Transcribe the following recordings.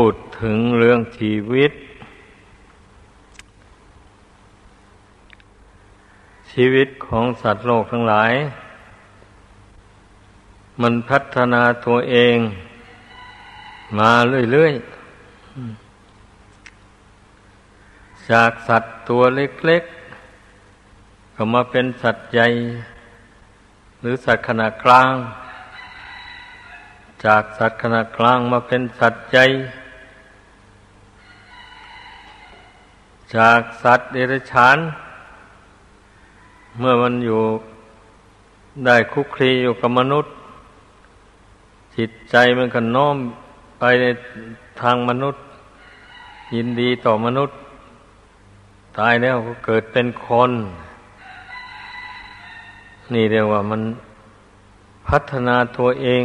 พูดถึงเรื่องชีวิต ชีวิตของสัตว์โลกทั้งหลาย มันพัฒนาตัวเองมาเรื่อยๆ จากสัตว์ตัวเล็กๆ ก็มาเป็นสัตว์ใหญ่ หรือสัตว์ขนาดกลาง จากสัตว์ขนาดกลางมาเป็นสัตว์ใหญ่ จากสัตว์เดรัจฉาน เมื่อมันอยู่ได้คุกคลีอยู่กับมนุษย์ จิตใจมันก็น้อมไปในทางมนุษย์ ยินดีต่อมนุษย์ ตายแล้วก็เกิดเป็นคน นี่เรียกว่ามันพัฒนาตัวเอง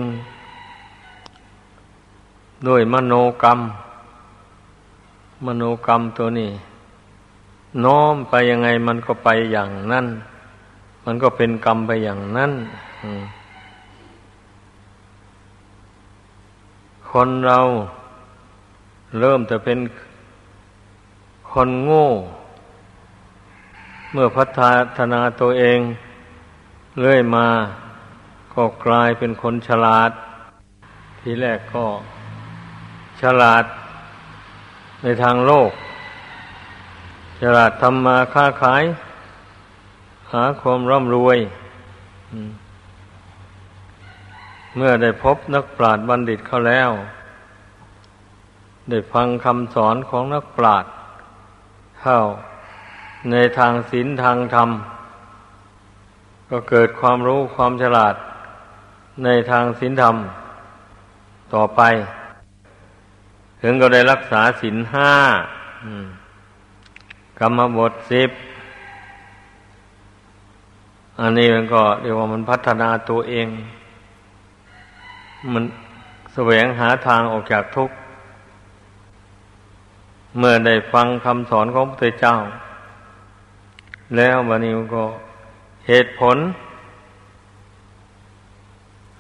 ด้วยมโนกรรม มโนกรรมตัวนี้ น้อมไปยังไงมันก็ไปอย่างนั้น มันก็เป็นกรรมไปอย่างนั้นคนเราเริ่มจะเป็นคนโง่ เมื่อพัฒนาตัวเอง เรื่อยมาก็กลายเป็นคนฉลาด ทีแรกก็ฉลาดในทางโลก ฉลาดทำมาค้าขาย หาความร่ำรวย เมื่อได้พบนักปราชญ์บัณฑิตเข้าแล้ว ได้ฟังคำสอนของนักปราชญ์เข้าในทางศีลทางธรรม ก็เกิดความรู้ความฉลาดในทางศีลธรรม ต่อไป ถึงก็ได้รักษาศีลห้า กรรมบทสิบอันนี้มันก็เรียกว่ามันพัฒนาตัวเอง มันแสวงหาทางออกจากทุกข์ เมื่อได้ฟังคำสอนของพระพุทธเจ้า แล้วบันนี้ก็เหตุผล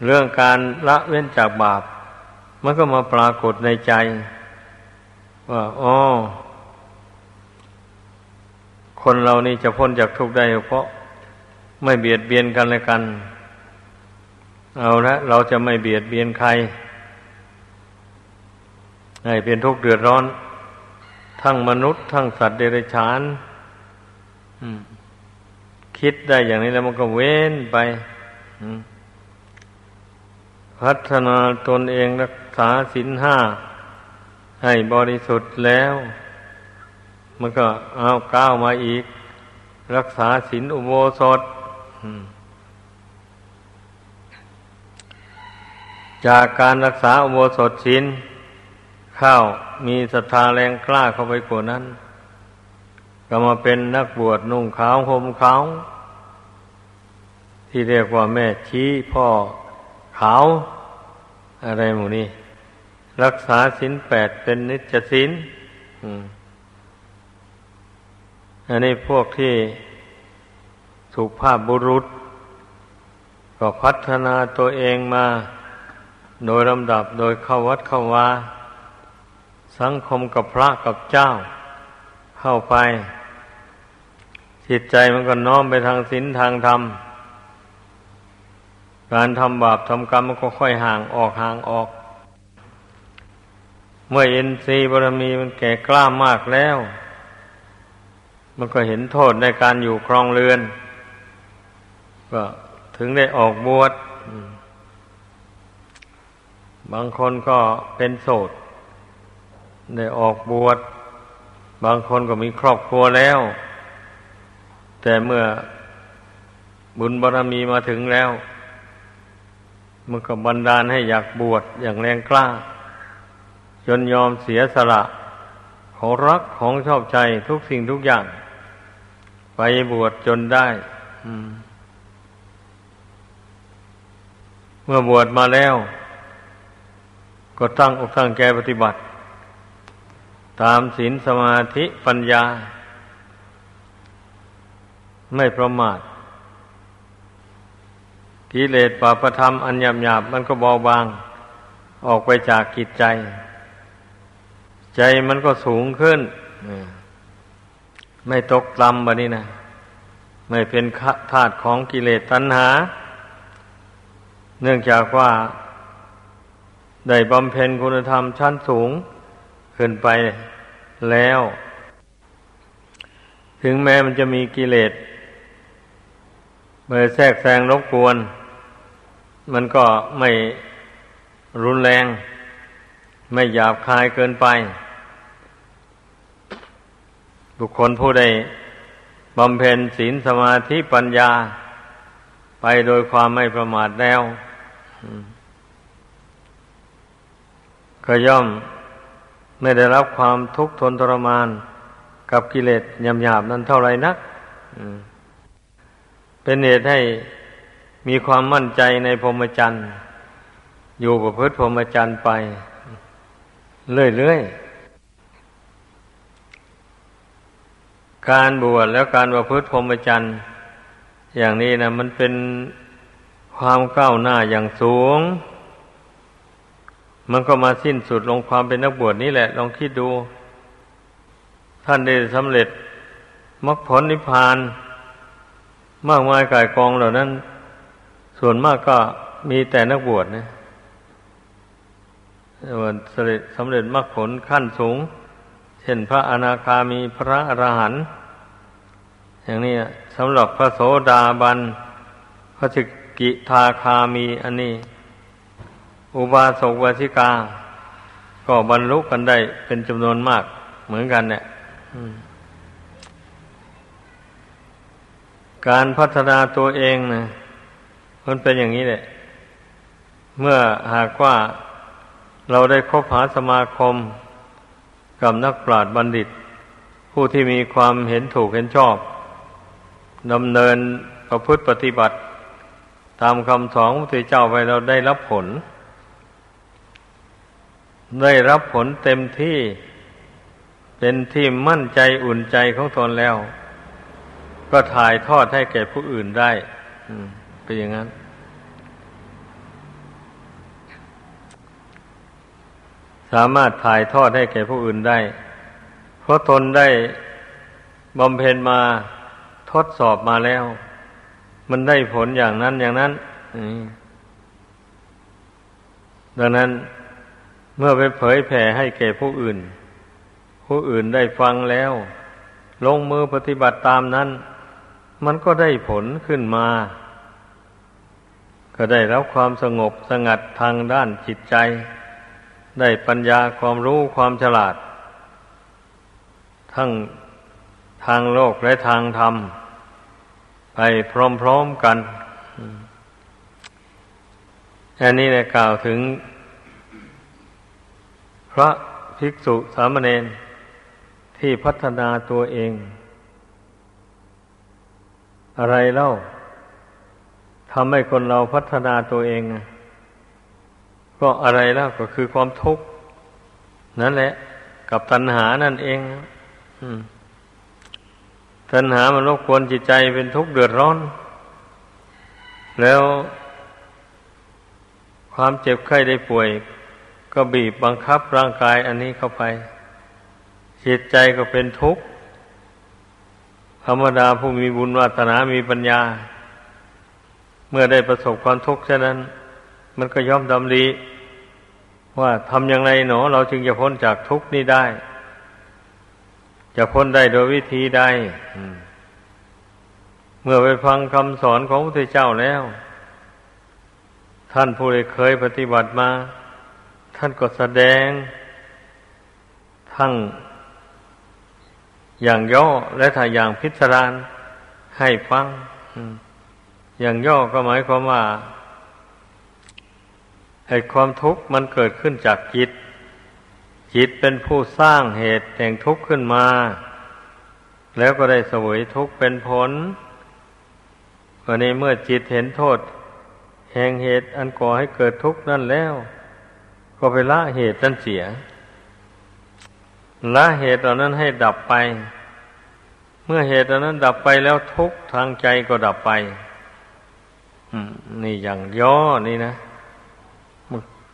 เรื่องการละเว้นจากบาป มันก็มาปรากฏในใจ ว่าอ๋อ คนเรานี่จะพ้นจากทุกข์ได้ เพราะไม่เบียดเบียนกันเลยกัน เอาละเราจะไม่เบียดเบียนใคร ให้เป็นทุกข์เดือดร้อน ทั้งมนุษย์ ทั้งสัตว์เดรัจฉานคิดได้อย่างนี้แล้วมันก็เว้นไปพัฒนาตนเองรักษาศีลห้าให้บริสุทธิ์แล้ว มันก็เอาก้าวมาอีก รักษาศีลอุโบสถจากการรักษาอุโบสถศีลเข้ามีศรัทธาแรงกล้าเข้าไปกว่านั้น ก็มาเป็นนักบวชนุ่งขาวห่มขาว ที่เรียกว่าแม่ชี้พ่อขาว อะไรหมูนี่รักษาศีลแปดเป็นนิจศีลอั อันนี้พวกที่สุภาพบุรุษ ก็พัฒนาตัวเองมา โดยลำดับโดยเข้าวัดเข้าวาสังคมกับพระกับเจ้า เข้าไป จิตใจมันก็น้อมไปทางศีลทางธรรม การทำบาปทำกรรมมันก็ค่อยห่างออกห่างออก เมื่อเอ็นซีบารมีมันแก่กล้ามากแล้ว มันก็เห็นโทษในการอยู่ครองเรือน ก็ถึงได้ออกบวชบางคนก็เป็นโสด ได้ออกบวชบางคนก็มีครอบครัวแล้ว แต่เมื่อบุญบารรมีมาถึงแล้ว มันก็บันดาลให้อยากบวชอย่างแรงกล้า จนยอมเสียสละ ของรักของชอบใจทุกสิ่งทุกอย่าง ไปบวชจนได้อืมมื่อบวชมาแล้ว ก็ตั้งอกตั้งใจปฏิบัติ ตามศีลสมาธิปัญญา ไม่ประมาทกิเลสปาประธรรมอันหยาบหยาบมันก็เบาบาง ออกไปจากกิจใจ ใจมันก็สูงขึ้น ไม่ตกลำบะนี้นะไม่เป็นธาตุของกิเลสตัณหา เนื่องจากว่าได้บำเพ็ญคุณธรรมชั้นสูงขึ้นไปแล้ว ถึงแม้มันจะมีกิเลสเมื่อแทรกแซงรบกวน มันก็ไม่รุนแรง ไม่หยาบคายเกินไป บุคคลผู้ใดบำเพ็ญศีลสมาธิปัญญา ไปโดยความไม่ประมาทแล้วก็ย่อมไม่ได้รับความทุกข์ทนทรมานกับกิเลสยำหยาบนั้นเท่าไรนักเป็นเหตุให้มีความมั่นใจในพรหมจรรย์ อยู่ประพฤติพรหมจรรย์ไป เรื่อยๆ การบวชแล้วการประพฤติพรหมจรรย์อย่างนี้นะมันเป็นความก้าวหน้าอย่างสูง มันก็มาสิ้นสุดลงความเป็นนักบวชนี่แหละ ลองคิดดู ท่านได้สำเร็จมรรคผลนิพพาน มากมายกายกองเหล่านั้น ส่วนมากก็มีแต่นักบวชนะสำเร็จสำเร็จมรรคผลขั้นสูง ช่นพระอนาคามีพระอรหันต์อย่างนี้สำหรับพระโสดาบัน พระสกิทาคามีอันนี้ อุบาสกวาสิกา ก็บรรลุกันได้เป็นจำนวนมากเหมือนกันเนี่ยการพัฒนาตัวเองนะมันเป็นอย่างนี้แหละ เมื่อหากว่าเราได้คบหาสมาคม กับนักปราชญ์บัณฑิต ผู้ที่มีความเห็นถูกเห็นชอบดำเนินประพฤติปฏิบัติ ตามคำสอนพระพุทธเจ้าไปเราได้รับผล ได้รับผลเต็มที่เป็นที่มั่นใจอุ่นใจของตนแล้ว ก็ถ่ายทอดให้แก่ผู้อื่นได้เป็นอย่างนั้น สามารถถ่ายทอดให้แก่ผู้อื่นได้ เพราะตนได้บำเพ็ญมาทดสอบมาแล้ว มันได้ผลอย่างนั้นอย่างนั้นดังนั้นเมื่อไปเผยแผ่ให้แก่ผู้อื่น ผู้อื่นได้ฟังแล้ว ลงมือปฏิบัติตามนั้น มันก็ได้ผลขึ้นมา ก็ได้รับความสงบสงัดทางด้านจิตใจ ได้ปัญญาความรู้ความฉลาด ทั้งทางโลกและทางธรรม ไปพร้อมๆกัน อันนี้เนี่ยกล่าวถึง พระภิกษุสามเณรที่พัฒนาตัวเอง อะไรเล่าทำให้คนเราพัฒนาตัวเอง ก็อะไรแล้วก็คือความทุกข์นั่นแหละ กับตัณหานั่นเองตัณหามันรบกวนจิตใจเป็นทุกข์เดือดร้อน แล้วความเจ็บไข้ได้ป่วย ก็บีบบังคับร่างกายอันนี้เข้าไป จิตใจก็เป็นทุกข์ธรรมดาผู้มีบุญวาสนามีปัญญา เมื่อได้ประสบความทุกข์เช่นนั้น มันก็ย่อมดำดี ว่าทำอย่างไรหนอ เราจึงจะพ้นจากทุกข์นี้ได้ จะพ้นได้โดยวิธีใดเมื่อไปฟังคำสอนของพระพุทธเจ้าแล้ว ท่านผู้ได้เคยปฏิบัติมา ท่านก็แสดง ทั้งอย่างย่อและถ้าอย่างพิสดารให้ฟัง อย่างย่อก็หมายความว่า ไอ้ความทุกข์มันเกิดขึ้นจากจิต จิตเป็นผู้สร้างเหตุแห่งทุกข์ขึ้นมา แล้วก็ได้เสวยทุกข์เป็นผลวันนี้เมื่อจิตเห็นโทษ แห่งเหตุอันก่อให้เกิดทุกข์นั่นแล้ว ก็ไปละเหตุนั้นเสีย ละเหตุเหล่านั้นให้ดับไป เมื่อเหตุเหล่านั้นดับไปแล้วทุกข์ทางใจก็ดับไปนี่อย่างย่อนี่นะ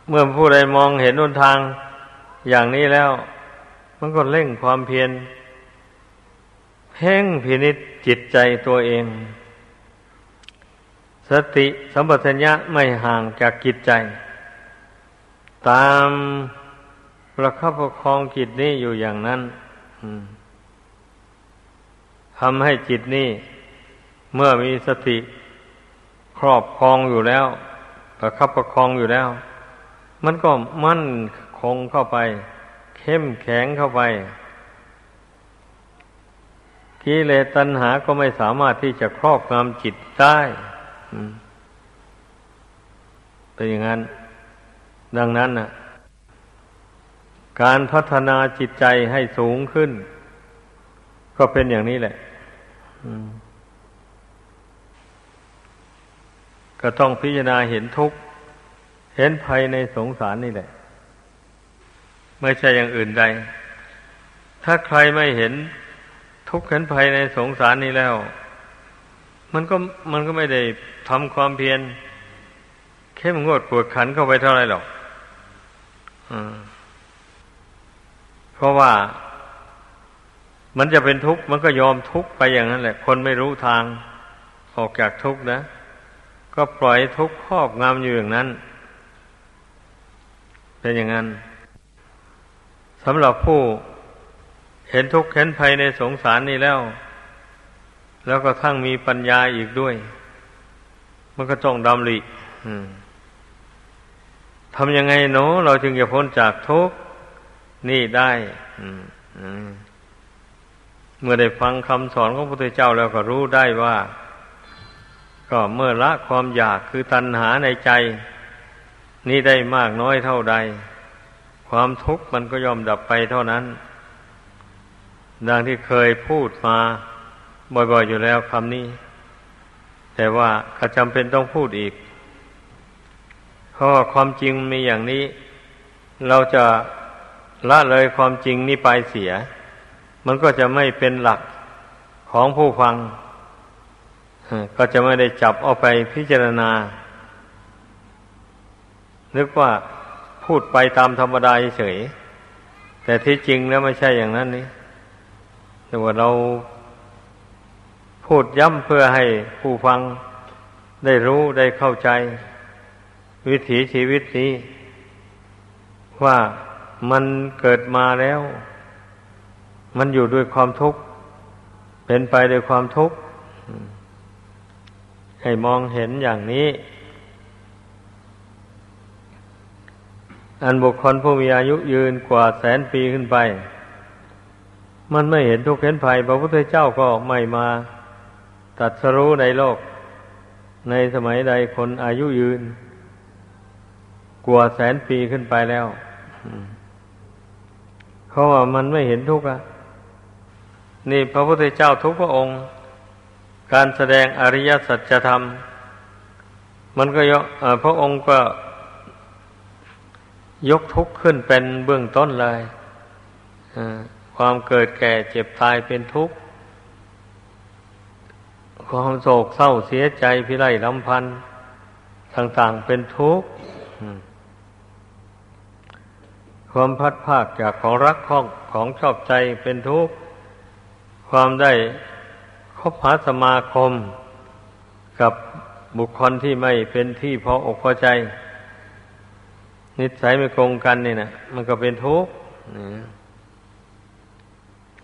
เมื่อผู้ใดมองเห็นหนทางอย่างนี้แล้ว มันก็เร่งความเพียรเพ่งพินิจจิตใจตัวเอง สติสัมปชัญญะไม่ห่างจากจิตใจ ตามประคับประคองจิตนี้อยู่อย่างนั้นทำให้จิตนี้ เมื่อมีสติครอบครองอยู่แล้ว ประคับประคองอยู่แล้ว มันก็มั่นคงเข้าไป เข้มแข็งเข้าไปกิเลสตัณหาก็ไม่สามารถที่จะครอบงำจิตได้เป็นอย่างนั้น ดังนั้นนะการพัฒนาจิตใจให้สูงขึ้น ก็เป็นอย่างนี้แหละก็ต้องพิจารณาเห็นทุกข์ เห็นภัยในสงสารนี่แหละ ไม่ใช่อย่างอื่นใด ถ้าใครไม่เห็นทุกข์เห็นภัยในสงสารนี้แล้ว มันก็มันก็ไม่ได้ทำความเพียรเข้มงวดปวดขันเข้าไปเท่าไรหรอกเพราะว่ามันจะเป็นทุกข์มันก็ยอมทุกข์ไปอย่างนั้นแหละ คนไม่รู้ทางออกจากทุกข์นะ ก็ปล่อยทุกข์ครอบงำอยู่อย่างนั้น เป็นอย่างนั้นสำหรับผู้เห็นทุกข์เห็นภัยในสงสารนี่แล้ว แล้วก็ทั้งมีปัญญาอีกด้วย มันก็จ้องดำริทำยังไงเนาะเราจึงจะพ้นจากทุกข์นี่ได้เมื่อได้ฟังคำสอนของพระพุทธเจ้าแล้วก็รู้ได้ว่า ก็เมื่อละความอยากคือตัณหาในใจ นี่ได้มากน้อยเท่าใด ความทุกข์มันก็ยอมดับไปเท่านั้น ดังที่เคยพูดมา บ่อยๆอยู่แล้วคำนี้ แต่ว่าก็จำเป็นต้องพูดอีก เพราะความจริงมีอย่างนี้ เราจะละเลยความจริงนี้ไปเสีย มันก็จะไม่เป็นหลักของผู้ฟัง ก็จะไม่ได้จับเอาไปพิจารณา นึกว่าพูดไปตามธรรมดาเฉย แต่ที่จริงแล้วไม่ใช่อย่างนั้นนี่แต่ว่าเราพูดย้ำเพื่อให้ผู้ฟังได้รู้ได้เข้าใจ วิถีชีวิตนี้ ว่ามันเกิดมาแล้ว มันอยู่ด้วยความทุกข์ เป็นไปด้วยความทุกข์ ให้มองเห็นอย่างนี้ อันบุคคลผู้มีอายุยืนกว่าแสนปีขึ้นไป มันไม่เห็นทุกข์เห็นภัย พระพุทธเจ้าก็ไม่มาตัดสรู้ในโลก ในสมัยใดคนอายุยืน กว่าแสนปีขึ้นไปแล้วเพราะว่ามันไม่เห็นทุกข์อะนี่พระพุทธเจ้าทุกพระองค์ การแสดงอริยสัจธรรม มันก็ยกพระองค์ก็ ยกทุกข์ขึ้นเป็นเบื้องต้นเลยความเกิดแก่เจ็บตายเป็นทุกข์ ความโศกเศร้าเสียใจพิไรลำพันธ์ต่าง ๆเป็นทุกข์ความพัดภาคจากของรักของของชอบใจเป็นทุกข์ ความได้คบหาสมาคม กับบุคคลที่ไม่เป็นที่พออกพอใจ นิสัยไม่ตรงกันนี่นะมันก็เป็นทุกข์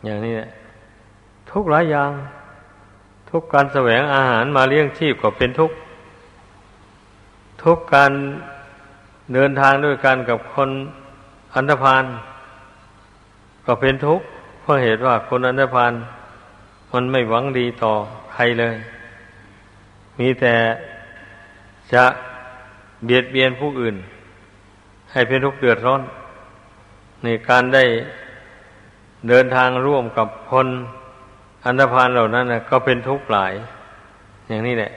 อย่างนี้แหละทุกหลายอย่าง ทุกการแสวงอาหารมาเลี้ยงชีพก็เป็นทุกข์ทุกการเดินทางด้วยกันกับคนอันธพาลก็เป็นทุกข์เพราะเหตุว่าคนอันธพาลมันไม่หวังดีต่อใครเลย มีแต่จะเบียดเบียนผู้อื่น ให้เป็นทุกข์เดือดร้อน ในการได้เดินทางร่วมกับคนอันธพาลเหล่านั้นนะก็เป็นทุกข์หลาย อย่างนี้แหละ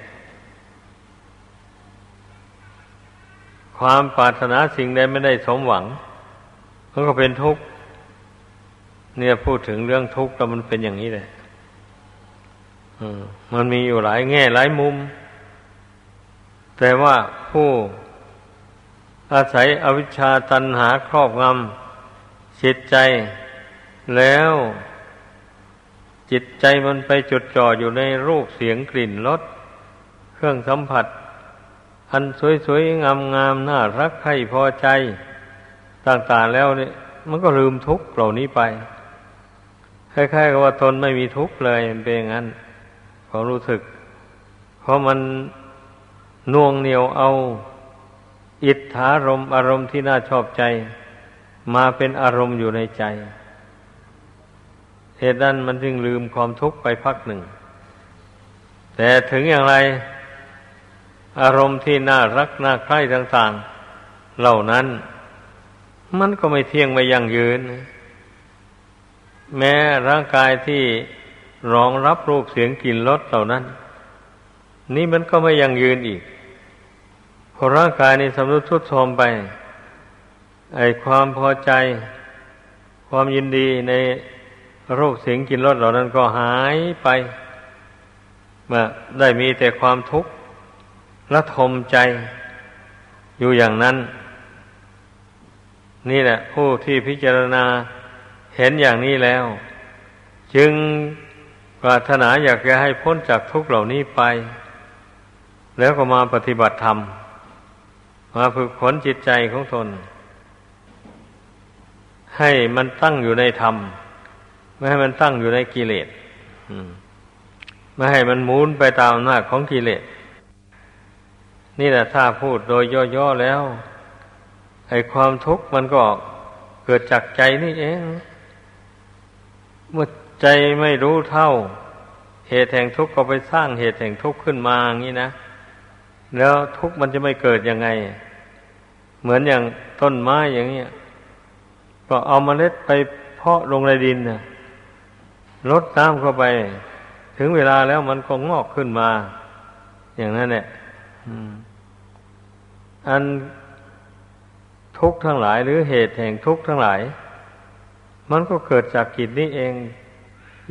ความปรารถนาสิ่งใดไม่ได้สมหวังมันก็เป็นทุกข์เนี่ยพูดถึงเรื่องทุกข์แล้วมันเป็นอย่างนี้แหละมันมีอยู่หลายแง่หลายมุม แต่ว่าผู้ อาศัยอวิชชาตันหาครอบงำจิตใจ แล้วจิตใจมันไปจดจ่ออยู่ในรูปเสียงกลิ่นรสเครื่องสัมผัส อันสวยๆ งามๆ น่ารักใครพอใจ ต่างๆแล้วเนี่ยมันก็ลืมทุกข์เหล่านี้ไปคล้ายๆกับว่าตนไม่มีทุกข์เลยเป็นอย่างนั้นความรู้สึก เพราะมันน่วงเหนียวเอา อิทธารมอารมณ์ที่น่าชอบใจ มาเป็นอารมณ์อยู่ในใจ เหตุนั้นมันจึงลืมความทุกข์ไปพักหนึ่ง แต่ถึงอย่างไร อารมณ์ที่น่ารักน่าใคร่ต่าง ๆ เหล่านั้น มันก็ไม่เที่ยงไม่ยั่งยืน แม้ร่างกายที่รองรับรูปเสียงกลิ่นรสเหล่านั้น นี่มันก็ไม่ยั่งยืนอีก พอร่างกายนี้สำรุดทุดโทรมไป ไอความพอใจ ความยินดีในโรูปเสียงกินรสเหล่านั้นก็หายไปมาได้มีแต่ความทุกข์ละทมใจอยู่อย่างนั้น นี่แหละ ผู้ที่พิจารณาเห็นอย่างนี้แล้ว จึงปรารถนาอยากจะให้พ้นจากทุกข์เหล่านี้ไป แล้วก็มาปฏิบัติธรรม มาฝึกฝนจิตใจของตน ให้มันตั้งอยู่ในธรรม ไม่ให้มันตั้งอยู่ในกิเลสไม่ให้มันหมุนไปตามอำนาจของกิเลส นี่แหละถ้าพูดโดยย่อๆแล้ว ไอ้ความทุกข์มันก็เกิดจากใจนี่เอง เมื่อใจไม่รู้เท่า เหตุแห่งทุกข์ก็ไปสร้างเหตุแห่งทุกข์ขึ้นมาอย่างนี้นะ แล้วทุกข์มันจะไม่เกิดยังไง เหมือนอย่างต้นไม้อย่างเงี้ย ก็เอาเมล็ดไปเพาะลงในดินนะลดน้ำเข้าไป ถึงเวลาแล้วมันก็งอกขึ้นมา อย่างนั้นแหละอันทุกข์ทั้งหลาย หรือเหตุแห่งทุกข์ทั้งหลาย มันก็เกิดจากกิจนี้เอง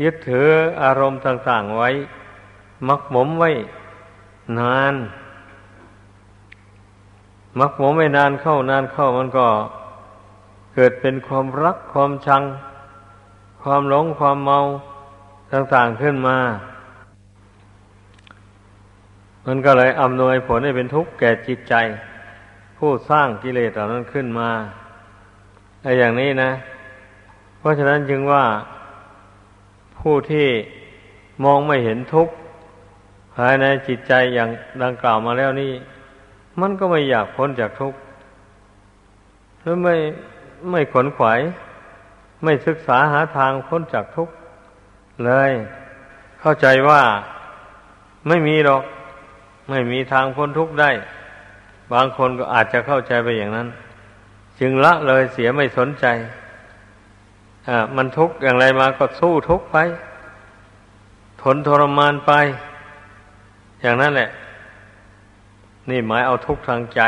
ยึดถืออารมณ์ต่าง ๆไว้ มักหมมไว้นาน มักหมไม่นานเข้านานเข้ามันก็เกิดเป็นความรักความชัง ความหลงความเมาต่างๆขึ้นมา มันก็เลยอำนวยผลให้เป็นทุกข์แก่จิตใจ ผู้สร้างกิเลสเหล่านั้นขึ้นมาไอ้อย่างนี้นะ เพราะฉะนั้นจึงว่าผู้ที่มองไม่เห็นทุกข์ภายในจิตใจอย่างดังกล่าวมาแล้วนี่ มันก็ไม่อยากพ้นจากทุกข์หรือไม่ไม่ขนขวายไม่ศึกษาหาทางพ้นจากทุกข์เลย เข้าใจว่าไม่มีหรอก ไม่มีทางพ้นทุกข์ได้ บางคนก็อาจจะเข้าใจไปอย่างนั้น จึงละเลยเสียไม่สนใจอ่ามันทุกข์อย่างไรมาก็สู้ทุกข์ไป ทนทรมานไป อย่างนั้นแหละ นี่หมายเอาทุกข์ทางใจ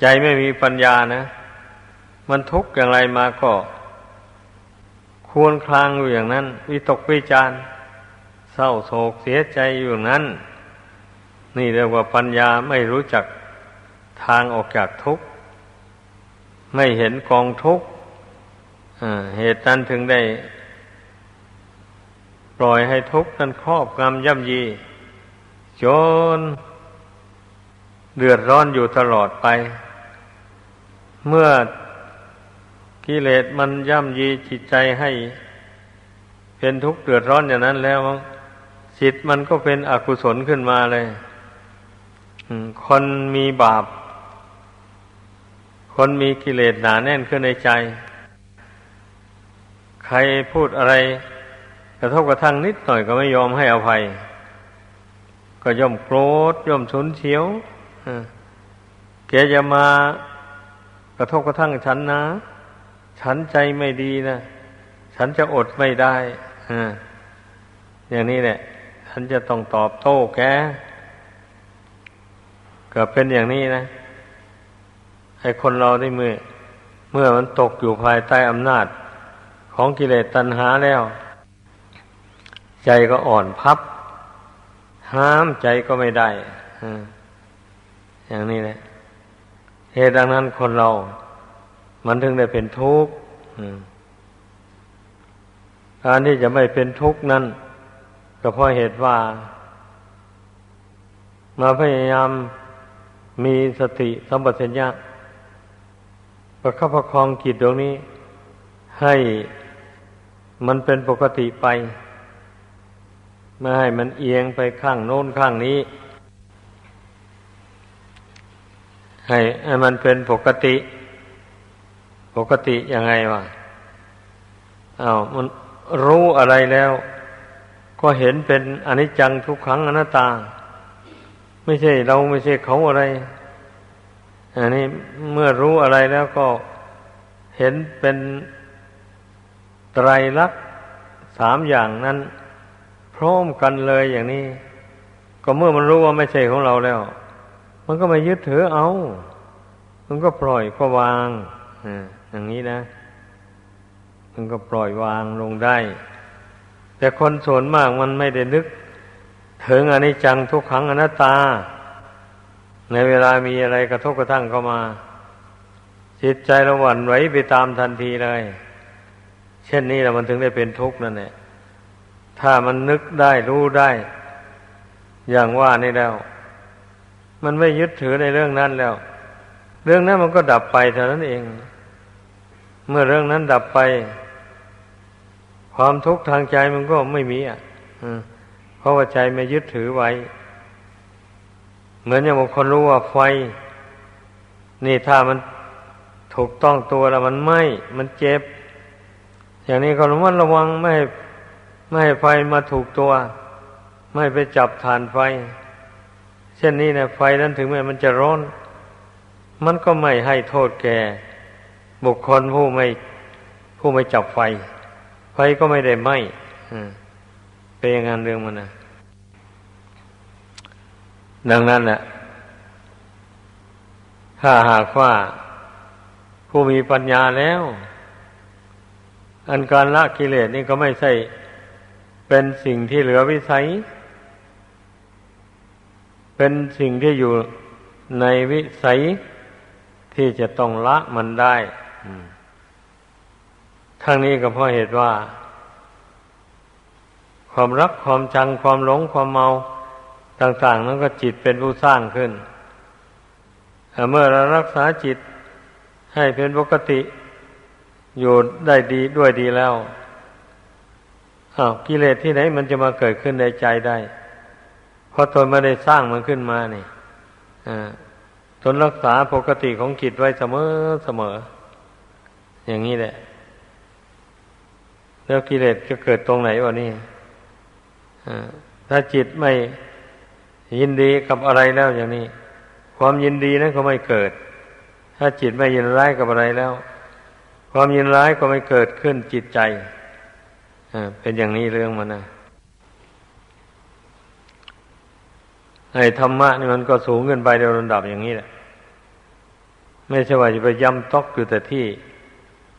ใจไม่มีปัญญานะ มันทุกข์อย่างไรมาก็ ควรคลางอยู่อย่างนั้น วิตกวิจารเศร้าโศกเสียใจอยู่นั้น นี่เรียกว่าปัญญาไม่รู้จักทางออกจากทุกข์ ไม่เห็นกองทุกข์เหตุนั้นถึงได้ ปล่อยให้ทุกข์นั้นครอบงำย่ำยีจน เดือดร้อนอยู่ตลอดไป เมื่อกิเลสมันย่ำยีจิตใจให้ เป็นทุกข์เดือดร้อนอย่างนั้นแล้วจิตมันก็เป็นอกุศลขึ้นมาเลยคนมีบาป คนมีกิเลสหนาแน่นขึ้นในใจ ใครพูดอะไร กระทบกระทั่งนิดหน่อยก็ไม่ยอมให้อภัย ก็ย่อมโกรธย่อมฉุนเฉียว แกจะมากระทบกระทั่งฉันนะ ฉันใจไม่ดีนะฉันจะอดไม่ได้อย่างนี้แหละ ฉันจะต้องตอบโต้แกก็เป็นอย่างนี้นะให้คนเราได้เมื่อ เมื่อมันตกอยู่ภายใต้อำนาจ ของกิเลสตัณหาแล้ว ใจก็อ่อนพับ ห้ามใจก็ไม่ได้ อย่างนี้แหละเหตุดังนั้นคนเรา มันถึงได้เป็นทุกข์การที่จะไม่เป็นทุกข์นั้น ก็เพราะเหตุว่า มาพยายามมีสติสัมปชัญญะประคับประคองจิตตรงนี้ ให้มันเป็นปกติไป ไม่ให้มันเอียงไปข้างโน้นข้างนี้ ให้ให้มันเป็นปกติ ปกติยังไงวะอา้าวมันรู้อะไรแล้ว ก็เห็นเป็นอนิจจังทุกขังอนัตตา ไม่ใช่เราไม่ใช่เขาอะไร อันนี้เมื่อรู้อะไรแล้วก็เห็นเป็นไตรลักษณ์สามอย่างนั้น พร้อมกันเลยอย่างนี้ ก็เมื่อมันรู้ว่าไม่ใช่ของเราแล้ว มันก็ไม่ยึดถือเอา มันก็ปล่อยก็วางอย่างนี้นะ มันก็ปล่อยวางลงได้ แต่คนส่วนมากมันไม่ได้นึก ถึงอนิจจังทุกขังอนัตตา ในเวลามีอะไรกระทบกระทั่งเข้ามา จิตใจระหวั่นไหวไปตามทันทีเลย เช่นนี้แหละมันถึงได้เป็นทุกข์นั่นแหละถ้ามันนึกได้รู้ได้ อย่างว่านี่แล้ว มันไม่ยึดถือในเรื่องนั้นแล้ว เรื่องนั้นมันก็ดับไปเท่านั้นเอง เมื่อเรื่องนั้นดับไป ความทุกข์ทางใจมันก็ไม่มีอะเพราะว่าใจไม่ยึดถือไว้ เหมือนอย่างบางคนรู้ว่าไฟ นี่ถ้ามันถูกต้องตัวแล้วมันไหม้มันเจ็บ อย่างนี้ก็ระมัดระวังไม่ให้ไม่ให้ไฟมาถูกตัว ไม่ไปจับฐานไฟ เช่นนี้นะไฟนั้นถึงแม้มันจะร้อน มันก็ไม่ให้โทษแก่ บุคคลผู้ไม่ผู้ไม่จับไฟ ไฟก็ไม่ได้ไหมเป็นอย่างนั้นเรื่องมันนะดังนั้นแหละถ้าหากว่าผู้มีปัญญาแล้ว อันการละกิเลสนี่ก็ไม่ใช่เป็นสิ่งที่เหลือวิสัย เป็นสิ่งที่อยู่ในวิสัยที่จะต้องละมันได้ทั้งนี้ก็เพราะเหตุว่า ความรักความชังความหลงความเมาต่าง ๆ นั้นก็จิตเป็นผู้สร้างขึ้นเมื่อเรารักษาจิตให้เป็นปกติ อยู่ได้ดีด้วยดีแล้วอ้าวกิเลสที่ไหนมันจะมาเกิดขึ้นในใจได้ เพราะตนไม่ได้สร้างมันขึ้นมานี่ตนรักษาปกติของจิตไว้เสมอเสมอ อย่างนี้แหละ แล้วกิเลสจะเกิดตรงไหนวะนี่ถ้าจิตไม่ยินดีกับอะไรแล้วอย่างนี้ ความยินดีนั้นก็ไม่เกิด ถ้าจิตไม่ยินร้ายกับอะไรแล้ว ความยินร้ายก็ไม่เกิดขึ้นจิตใจเป็นอย่างนี้เรื่องมันนะ ไอ้ธรรมะนี่มันก็สูงขึ้นไปโดยลำดับอย่างนี้แหละไม่ใช่ว่าจะไปย้ำตอกอยู่แต่ที่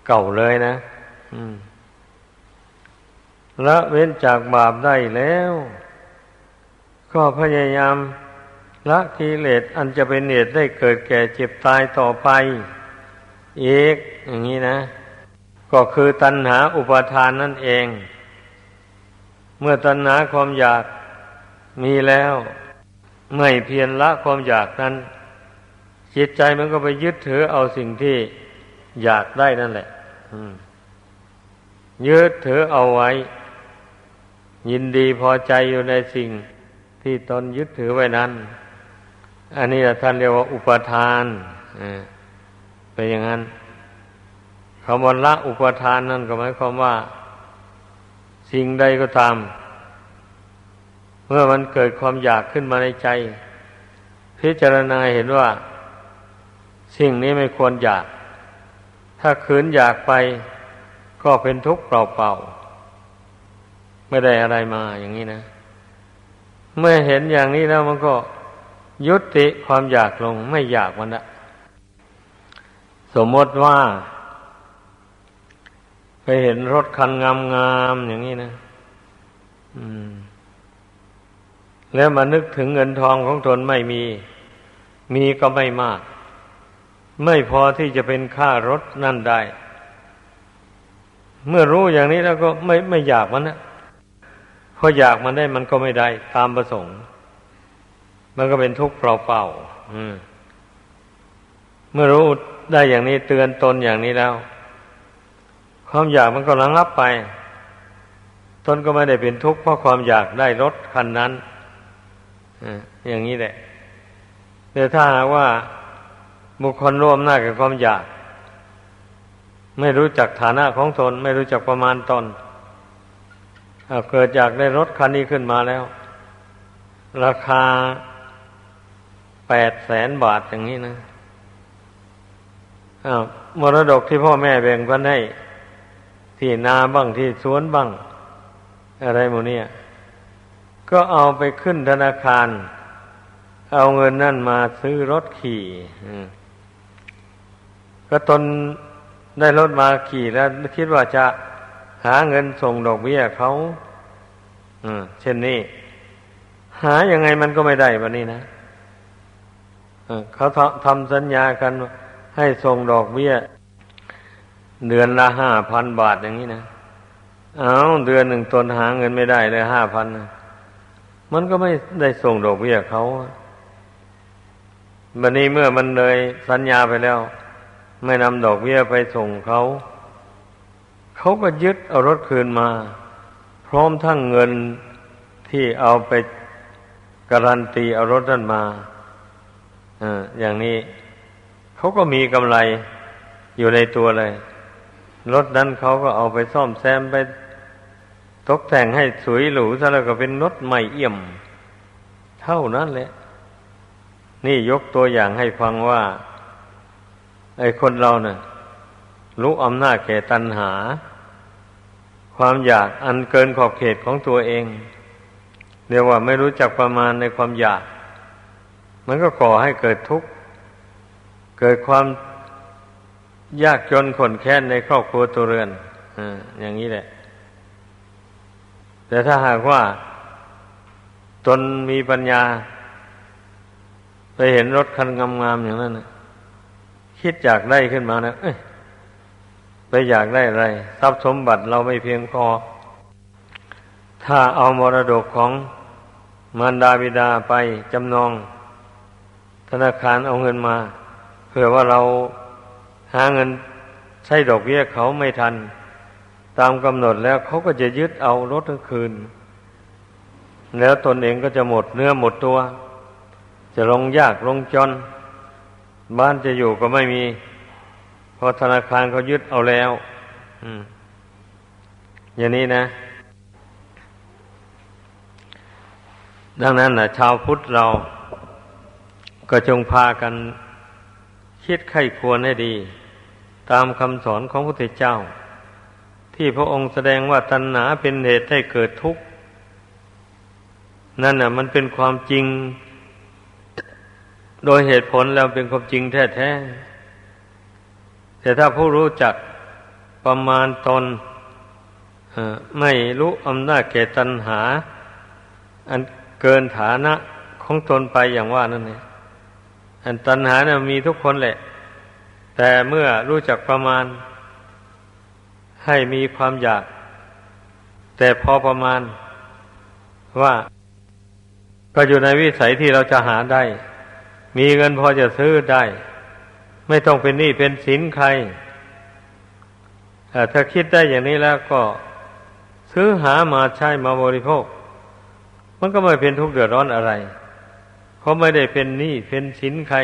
เก่าเลยนะละเว้นจากบาปได้แล้ว ก็พยายามละกิเลสอันจะเป็นเหตุได้เกิดแก่เจ็บตายต่อไปอีกอย่างนี้นะ ก็คือตัณหาอุปาทานนั่นเอง เมื่อตัณหาความอยากมีแล้ว ไม่เพียรละความอยากนั้น จิตใจมันก็ไปยึดถือเอาสิ่งที่อยากได้นั่นแหละยึดถือเอาไว้ ยินดีพอใจอยู่ในสิ่งที่ตนยึดถือไว้นั้น อันนี้ท่านเรียกว่าอุปทานเป็นอย่างนั้นคำว่าละอุปทานนั่นก็หมายความว่า สิ่งใดก็ตาม เมื่อมันเกิดความอยากขึ้นมาในใจ พิจารณาเห็นว่า สิ่งนี้ไม่ควรอยาก ถ้าขืนอยากไปก็เป็นทุกข์เปล่าๆไม่ได้อะไรมาอย่างนี้นะ เมื่อเห็นอย่างนี้แล้วมันก็ยุติความอยากลงไม่อยากมันละสมมติว่า ไปเห็นรถคันงามๆอย่างนี้นะ อืม แล้วมานึกถึงเงินทองของตนไม่มี มีก็ไม่มาก ไม่พอที่จะเป็นค่ารถนั่นได้ เมื่อรู้อย่างนี้แล้วก็ไม่ไม่อยากมันนะพออยากมันได้มันก็ไม่ได้ตามประสงค์ มันก็เป็นทุกข์เปล่าๆเมื่อรู้ได้อย่างนี้เตือนตนอย่างนี้แล้ว ความอยากมันก็ระงับไป ตนก็ไม่ได้เป็นทุกข์เพราะความอยากได้รถคันนั้น อย่างนี้แหละแต่ถ้าหากว่าบุคคลร่วมหน้ากับความอยาก ไม่รู้จักฐานะของตน ไม่รู้จักประมาณตนเกิดอยากได้รถคันนี้ขึ้นมาแล้ว ราคาแปดแสนบาทอย่างนี้นะมรดกที่พ่อแม่แบ่งกันให้ ที่นาบ้างที่สวนบ้าง อะไรโมเนี่ย ก็เอาไปขึ้นธนาคาร เอาเงินนั่นมาซื้อรถขี่ก็ตนได้รถมาขี่แล้วคิดว่าจะหาเงินส่งดอกเบี้ยเขาเช่นนี้ หายังไงมันก็ไม่ได้แบบนี้นะเขาทำสัญญากันให้ส่งดอกเบี้ย เดือนละห้าพันบาทอย่างนี้นะ เอาเดือนหนึ่งตนหาเงินไม่ได้เลยห้าพัน มันก็ไม่ได้ส่งดอกเบี้ยเขาบันนี้เมื่อมันเลยสัญญาไปแล้ว ไม่นำดอกเบี้ยไปส่งเขา เขาก็ยึดเอารถคืนมา พร้อมทั้งเงินที่เอาไปการันตีเอารถนั้นมาออย่างนี้เขาก็มีกำไรอยู่ในตัวเลย รถนั้นเขาก็เอาไปซ่อมแซมไป ตกแต่งให้สวยหรูซะแล้วก็เป็นรถใหม่เอี่ยม เท่านั้นแหละ นี่ยกตัวอย่างให้ฟังว่า ไอ้คนเราเนะ่ะรู้อำนาจแก่ตัณหา ความอยากอันเกินขอบเขตของตัวเองเรียกว่าไม่รู้จักประมาณในความอยาก มันก็ก่อให้เกิดทุกข์ เกิดความยากจนขนแค้นในครอบครัวตัวเรือนออย่างนี้แหละ แต่ถ้าหากว่า ตนมีปัญญา ไปเห็นรถคันงามๆอย่างนั้นนะคิดอยากได้ขึ้นมานะเอ้ยไปอยากได้อะไรทรัพย์สมบัติเราไม่เพียงพอ ถ้าเอามรดกของมารดาบิดาไปจำนอง ธนาคารเอาเงินมาเผื่อว่าเราหาเงินใช้ดอกเบี้ยเขาไม่ทัน ตามกำหนดแล้วเขาก็จะยึดเอารถทั้งคืน แล้วตนเองก็จะหมดเนื้อหมดตัว จะลงยากลงจน บ้านจะอยู่ก็ไม่มีเพราะธนาคารเขายึดเอาแล้วอย่างนี้นะ ดังนั้นนะชาวพุทธเราก็จงพากันคิดไข้ควรให้ดี ตามคำสอนของพระพุทธเจ้า ที่พระองค์แสดงว่าตัณหาเป็นเหตุให้เกิดทุกข์ นั่นน่ะ มันเป็นความจริง โดยเหตุผลแล้วเป็นความจริงแท้ๆแต่ถ้าผู้รู้จักประมาณตนไม่รู้อำนาจแก่ตัณหา อันเกินฐานะของตนไปอย่างว่านั่นเองอันตัณหาเนี่ยมีทุกคนแหละ แต่เมื่อรู้จักประมาณ ให้มีความอยาก แต่พอประมาณว่าก็อยู่ในวิสัยที่เราจะหาได้ มีเงินพอจะซื้อได้ ไม่ต้องเป็นหนี้เป็นสินใครถ้าคิดได้อย่างนี้แล้วก็ซื้อหามาใช้มาบริโภค มันก็ไม่เป็นทุกข์เดือดร้อนอะไรเขาไม่ได้เป็นหนี้เป็นสินใคร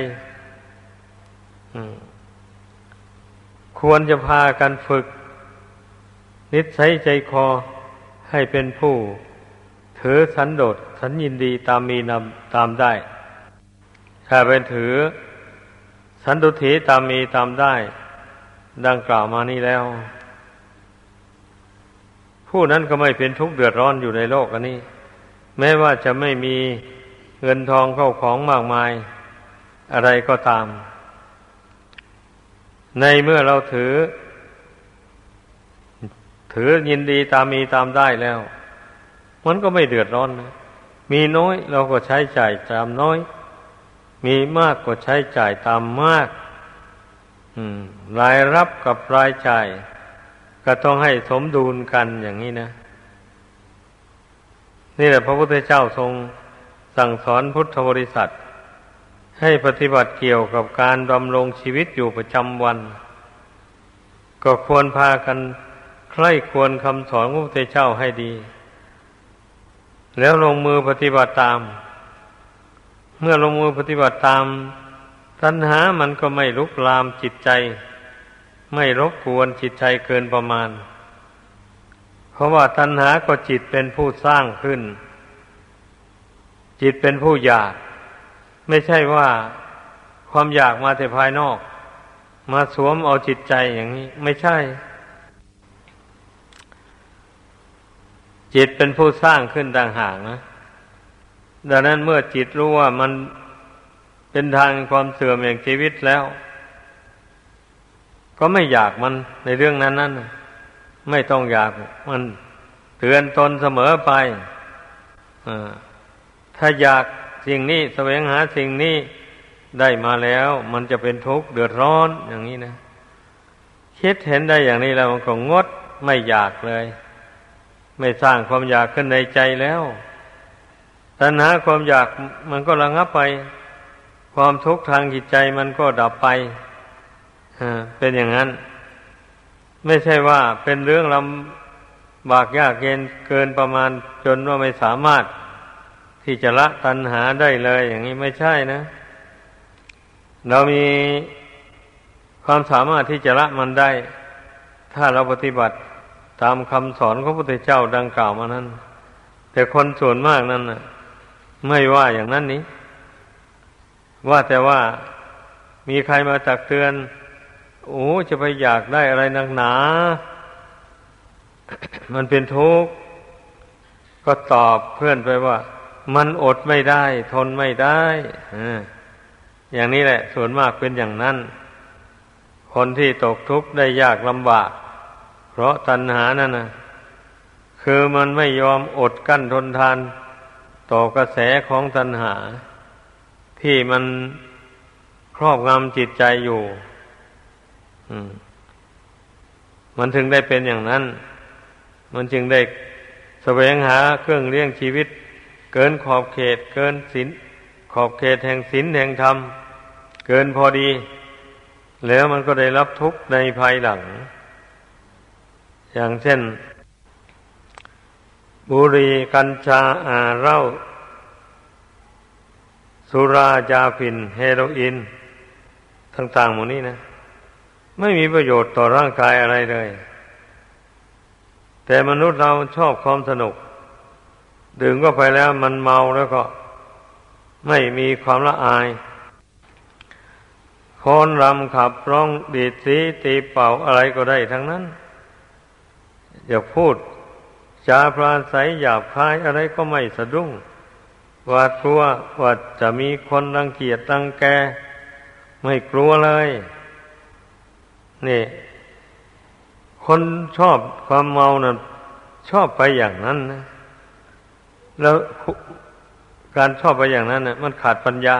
ควรจะพากันฝึก นิสัยใจคอให้เป็นผู้ถือสันโดษสันยินดีตามมีนำตามได้ ถ้าเป็นถือ สันตุถีตามมีตามได้ ดังกล่าวมานี้แล้ว ผู้นั้นก็ไม่เป็นทุกข์เดือดร้อนอยู่ในโลกอันนี้ แม้ว่าจะไม่มีเงินทองเข้าของมากมาย อะไรก็ตาม ในเมื่อเราถือ ถือยินดีตามมีตามได้แล้ว มันก็ไม่เดือดร้อนนะมีน้อยเราก็ใช้จ่ายตามน้อย มีมากก็ใช้จ่ายตามมากรายรับกับรายจ่าย ก็ต้องให้สมดุลกันอย่างนี้นะ นี่แหละพระพุทธเจ้าทรงสั่งสอนพุทธบริษัท ให้ปฏิบัติเกี่ยวกับการดำรงชีวิตอยู่ประจำวัน ก็ควรพากัน ใคร่ควรคำสอนพระพุทธเจ้าให้ดี แล้วลงมือปฏิบัติตาม เมื่อลงมือปฏิบัติตาม ตัณหามันก็ไม่ลุกลามจิตใจ ไม่รบกวนจิตใจเกินประมาณ เพราะว่าตัณหาก็จิตเป็นผู้สร้างขึ้น จิตเป็นผู้อยาก ไม่ใช่ว่าความอยากมาแต่ภายนอก มาสวมเอาจิตใจอย่างนี้ ไม่ใช่ จิตเป็นผู้สร้างขึ้นต่างหากนะ ดังนั้นเมื่อจิตรู้ว่ามันเป็นทางความเสื่อมแห่งชีวิตแล้ว ก็ไม่อยากมันในเรื่องนั้นนั้นไม่ต้องอยากมันเตือนตนเสมอไปถ้าอยากสิ่งนี้แสวงหาสิ่งนี้ได้มาแล้ว มันจะเป็นทุกข์เดือดร้อนอย่างนี้นะคิดเห็นได้อย่างนี้แล้วมันก็งดไม่อยากเลย ไม่สร้างความอยากขึ้นในใจแล้ว ตัณหาความอยากมันก็ระงับไป ความทุกข์ทางจิตใจมันก็ดับไปเป็นอย่างนั้น ไม่ใช่ว่าเป็นเรื่องลำบากยากเย็นเกินประมาณจนว่าไม่สามารถที่จะละตัณหาได้เลย อย่างนี้ไม่ใช่นะ เรามีความสามารถที่จะละมันได้ ถ้าเราปฏิบัติ ตามคำสอนของพระพุทธเจ้าดังกล่าวมานั้น แต่คนส่วนมากนั้นนะไม่ว่าอย่างนั้นนี้ ว่าแต่ว่ามีใครมาตักเตือน โอ้จะไปอยากได้อะไรนักหนา มันเป็นทุกข์ ก็ตอบเพื่อนไปว่า มันอดไม่ได้ ทนไม่ได้อย่างนี้แหละ ส่วนมากเป็นอย่างนั้น คนที่ตกทุกข์ได้ยากลำบาก เพราะตัณหานั่นนะคือมันไม่ยอมอดกั้นทนทาน ต่อกระแสของตัณหา ที่มันครอบงำจิตใจอยู่มันถึงได้เป็นอย่างนั้น มันจึงได้แสวงหาเครื่องเลี้ยงชีวิต เกินขอบเขต เกินศีลขอบเขตแห่งศีลแห่งธรรม เกินพอดี แล้วมันก็ได้รับทุกข์ในภายหลัง อย่างเช่น บุรีกัญชาอาเล่าสุรายาฟินเฮโรอีนต่างๆหมดนี้นะ ไม่มีประโยชน์ต่อร่างกายอะไรเลย แต่มนุษย์เราชอบความสนุก ดื่มก็ไปแล้วมันเมาแล้วก็ไม่มีความละอายคนรำขับร้องดีดสีตีเป่าอะไรก็ได้ทั้งนั้น อย่าพูดจาพราศัยหยาบคายอะไรก็ไม่สะดุ้งหวาดกลัวว่าจะมีคนรังเกียจรังแก ไม่กลัวเลย นี่ คนชอบความเมานะ่ะชอบไปอย่างนั้นนะแล้วการชอบไปอย่างนั้นนะ่ะมันขาดปัญญา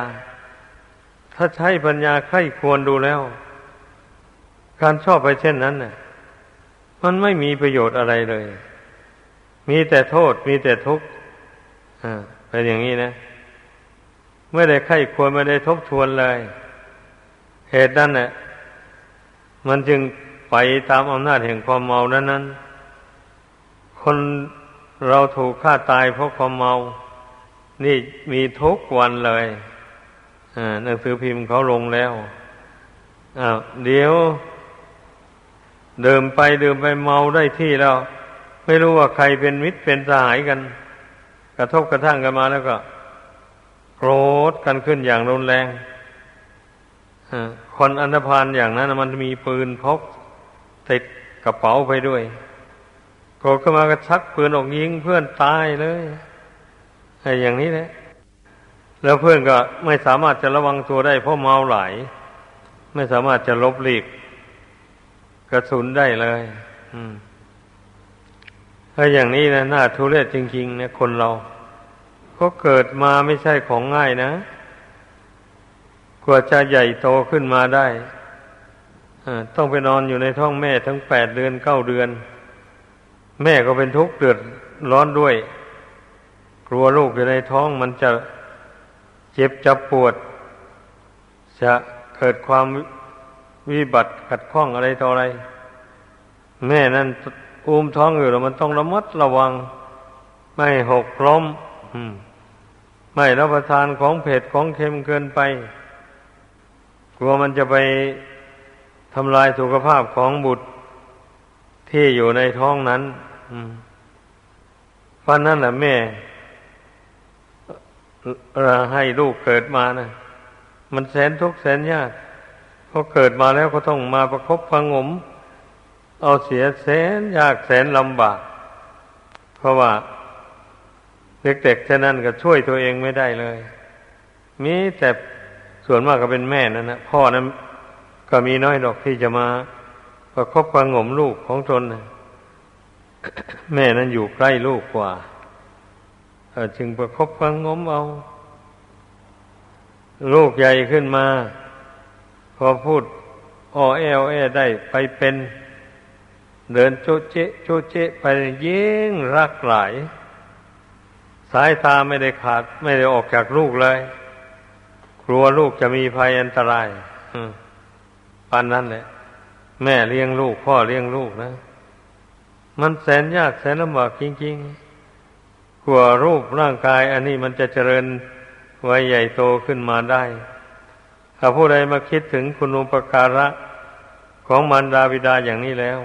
ถ้าใช้ปัญญาใครควรดูแล้ว การชอบไปเช่นนั้นน่ะ มันไม่มีประโยชน์อะไรเลย มีแต่โทษ มีแต่ทุกข์อ่าเป็นอย่างนี้นะไม่ได้ไข้ควรไม่ได้ทบทวนเลย เหตุนั้นเนี่ยมันจึงไปตามอำนาจแห่งความเมานั้นนั้น คนเราถูกฆ่าตายเพราะความเมา นี่มีทุกวันเลยหนังสือพิมพ์เขาลงแล้วเดี๋ยว ดิมไปเดิมไปเมาได้ที่แล้ว ไม่รู้ว่าใครเป็นมิตรเป็นสหายกัน กระทบกระทั่งกันมาแล้วก็โกรธกันขึ้นอย่างรุนแรงคนอันธพาลอย่างนั้นมันมีปืนพกติดกระเป๋าไปด้วยโกรธขึ้นมาก็ชักปืนออกยิงเพื่อนตายเลยไอ้อย่างนี้แหละแล้วเพื่อนก็ไม่สามารถจะระวังตัวได้เพราะเมาหลาย ไม่สามารถจะลบหลีก กระสุนได้เลยอืมถ้าอย่างนี้นะน่าทุเรศจริงๆเนี่ยคนเราก็เกิดมาไม่ใช่ของง่ายนะกว่าจะใหญ่โตขึ้นมาได้ต้องไปนอนอยู่ในท้องแม่ทั้งแปดเดือนเก้าเดือน แม่ก็เป็นทุกข์เดือดร้อนด้วย กลัวลูกอยู่ในท้องมันจะเจ็บจะปวด จะเกิดความ วิบัติขัดข้องอะไรต่ออะไร แม่นั่นอุ้มท้องอยู่แล้วมันต้องระมัดระวัง ไม่หกล้มไม่รับประทานของเผ็ดของเค็มเกินไป กลัวมันจะไปทำลายสุขภาพของบุตรที่อยู่ในท้องนั้นเพราะนั่นแหละแม่ให้ลูกเกิดมานะมันแสนทุกข์แสนยาก พอเกิดมาแล้วก็ต้องมาประคบประงม เอาเสียแสนยากแสนลำบาก เพราะว่าเด็กๆเช่นนั้นก็ช่วยตัวเองไม่ได้เลย มีแต่ส่วนมากก็เป็นแม่นั่นนะพ่อนั้นก็มีน้อยดอกที่จะมาประคบประงมลูกของตนนะแม่นั้นอยู่ใกล้ลูกกว่าจึงประคบประงมเอา ลูกใหญ่ขึ้นมา อพูดอ้อแอลแอได้ไปเป็น เดินโจเจโจเจไปยิ่งรักหลาย สายตาไม่ได้ขาด ไม่ได้ออกจากลูกเลย กลัวลูกจะมีภัยอันตรายปานนั้นแหละ แม่เลี้ยงลูก พ่อเลี้ยงลูกนะ มันแสนยากแสนลำบากจริงๆกลัวรูปร่างกาย อันนี้มันจะเจริญไว้ใหญ่โตขึ้นมาได้ ถ้าผู้ใดมาคิดถึงคุณอุปการะของมารดาบิดาอย่างนี้แล้ว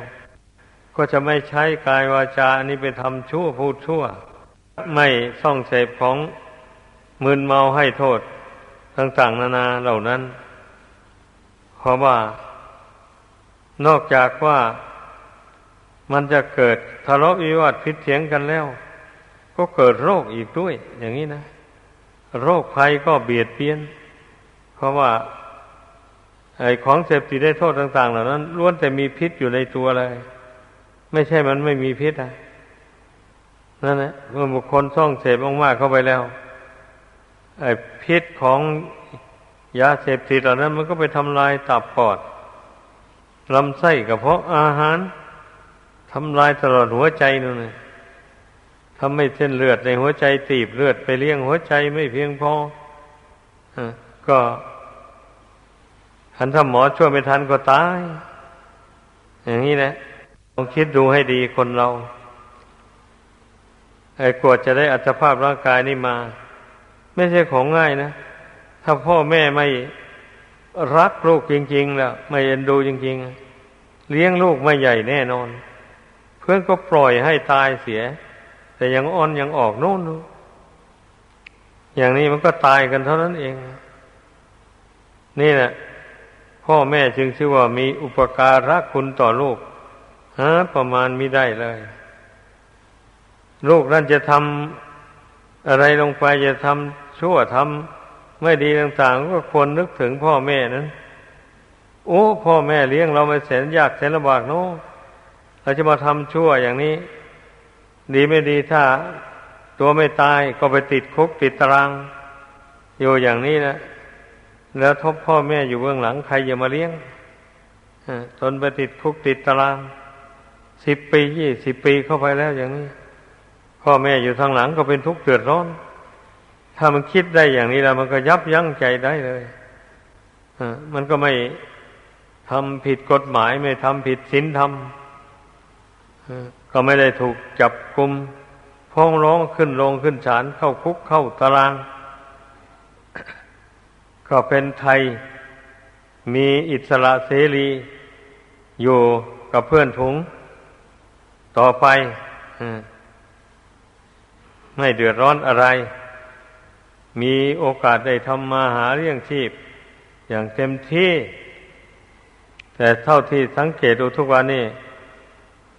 ก็จะไม่ใช้กายวาจาอันนี้ไปทำชั่วพูดชั่ว ไม่ส่องเสพของมึนเมาให้โทษต่างๆนานาเหล่านั้น เพราะว่า นอกจากว่ามันจะเกิดทะเลาะวิวาทพิษเถียงกันแล้ว ก็เกิดโรคอีกด้วย อย่างนี้นะ โรคภัยก็เบียดเบียน เพราะว่าไอ้ของเสพติดได้โทษต่าง ๆ เหล่านั้นล้วนแต่มีพิษอยู่ในตัวเลย ไม่ใช่มันไม่มีพิษอะนั่นแหละเมื่อบุคคลท่องเสพมากๆเข้าไปแล้วไอ้พิษของยาเสพติดเหล่านั้น มันก็ไปทำลายตับปอดลำไส้กระเพาะอาหารทำลายตลอดหัวใจนั่นเลยทำให้เส้นเลือดในหัวใจตีบเลือดไปเลี้ยงหัวใจไม่เพียงพออ ก็ทันถ้าหมอช่วยไม่ทันก็ตาย อย่างนี้นะลองคิดดูให้ดีคนเราไอ้กวดจะได้อัตภาพร่างกายนี่มา ไม่ใช่ของง่ายนะ ถ้าพ่อแม่ไม่รักลูกจริงๆแล้วไม่เอ็นดูจริง ๆ เลี้ยงลูกไม่ใหญ่แน่นอน เพื่อนก็ปล่อยให้ตายเสีย แต่ยังอ่อนยังออกโน่นอย่างนี้มันก็ตายกันเท่านั้นเอง นี่แหละ พ่อแม่จึงชื่อว่ามีอุปการะคุณต่อลูกฮะประมาณไมิได้เลย ลูกนั่นจะทำอะไรลงไปจะทำชั่วทำไม่ดีต่างๆ ก็ควรนึกถึงพ่อแม่นั้น โอ้ พ่อแม่เลี้ยงเราไม่แสนยากแสนลำบากโน้เราจะมาทำชั่วอย่างนี้ ดีไม่ดีถ้าตัวไม่ตายก็ไปติดคุกติดตาราง อยู่อย่างนี้นะ แล้วทบพ่อแม่อยู่เบื้องหลังใครจะมาเลี้ยงตนไปติดคุกติดตารางสิบปียี่สิบปีเข้าไปแล้วอย่างนี้ พ่อแม่อยู่ทางหลังก็เป็นทุกข์เดือดร้อน ถ้ามันคิดได้อย่างนี้แล้วมันก็ยับยั้งใจได้เลยมันก็ไม่ทำผิดกฎหมายไม่ทำผิดศีลธรรมก็ไม่ได้ถูกจับกุมพ้องร้องขึ้นลงขึ้นศาลเข้าคุกเข้าตาราง ก็เป็นไทยมีอิสระเสรีอยู่กับเพื่อนถุงต่อไปไม่เดือดร้อนอะไร มีโอกาสได้ทำมาหาเลี้ยงชีพ อย่างเต็มที่ แต่เท่าที่สังเกตดูทุกวันนี้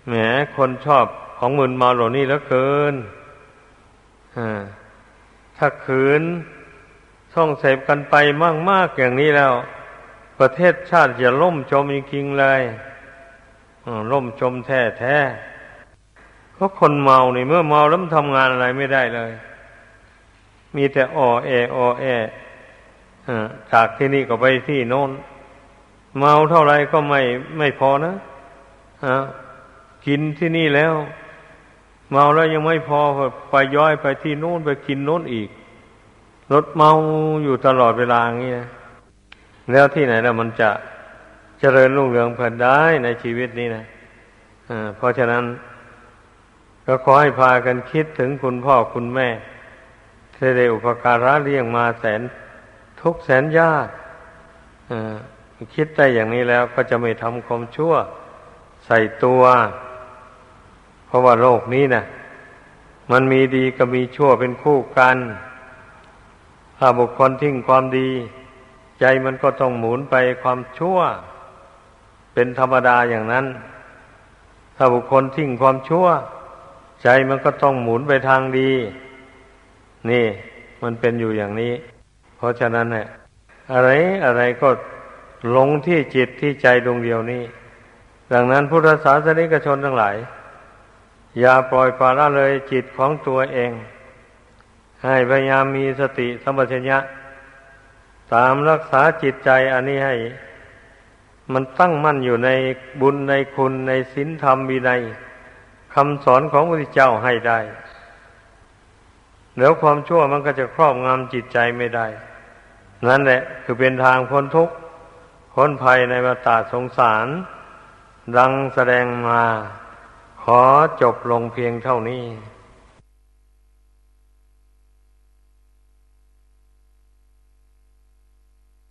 แหมคนชอบของมึนเมาเหล่านี้แล้วเกินถ้าขืน ท่องเสพกันไปมากๆอย่างนี้แล้ว ประเทศชาติจะล่มจมจริงๆเลยล่มจมแท้แท้เพราะคนเมาเนี่เมื่อเมาแล้วทำงานอะไรไม่ได้เลย มีแต่ออแอออแอจากที่นี่ก็ไปที่โน้น เมาเท่าไรก็ไม่ไม่พอนะอะกินที่นี่แล้ว เมาแล้วยังไม่พอไปย้อยไปที่โนู่นไปกินโนู่นอีก รถเมาอยู่ตลอดเวลาอย่างนี้นะแล้วที่ไหนแล้วมันจะเจริญรุ่งเรืองเพิ่นได้ในชีวิตนี้นะะเพราะฉะนั้น ก็ขอให้พากันคิดถึงคุณพ่อคุณแม่ที่ได้อุปการะเลี้ยงมาแสนทุกแสนยากคิดได้อย่างนี้แล้วก็จะไม่ทำความชั่ว ใส่ตัว เพราะว่าโลกนี้นะมันมีดีก็มีชั่วเป็นคู่กัน ถ้าบุคคลทิ้งความดี ใจมันก็ต้องหมุนไปความชั่ว เป็นธรรมดาอย่างนั้น ถ้าบุคคลทิ้งความชั่ว ใจมันก็ต้องหมุนไปทางดี นี่มันเป็นอยู่อย่างนี้ เพราะฉะนั้นเนี่ยอะไรอะไรก็ลงที่จิตที่ใจดวงเดียวนี้ ดังนั้นพุทธศาสนิกชนทั้งหลาย อย่าปล่อยปละละเลยจิตของตัวเอง ให้พยายามมีสติสัมปชัญญะ ตามรักษาจิตใจอันนี้ให้ มันตั้งมั่นอยู่ในบุญในคุณในศีลธรรมวินัยคำสอนของพระพุทธเจ้าให้ได้ แล้วความชั่วมันก็จะครอบงำจิตใจไม่ได้ นั่นแหละ คือเป็นทางพ้นทุกข์พ้นภัยในวัฏสงสาร ดังแสดงมา ขอจบลงเพียงเท่านี้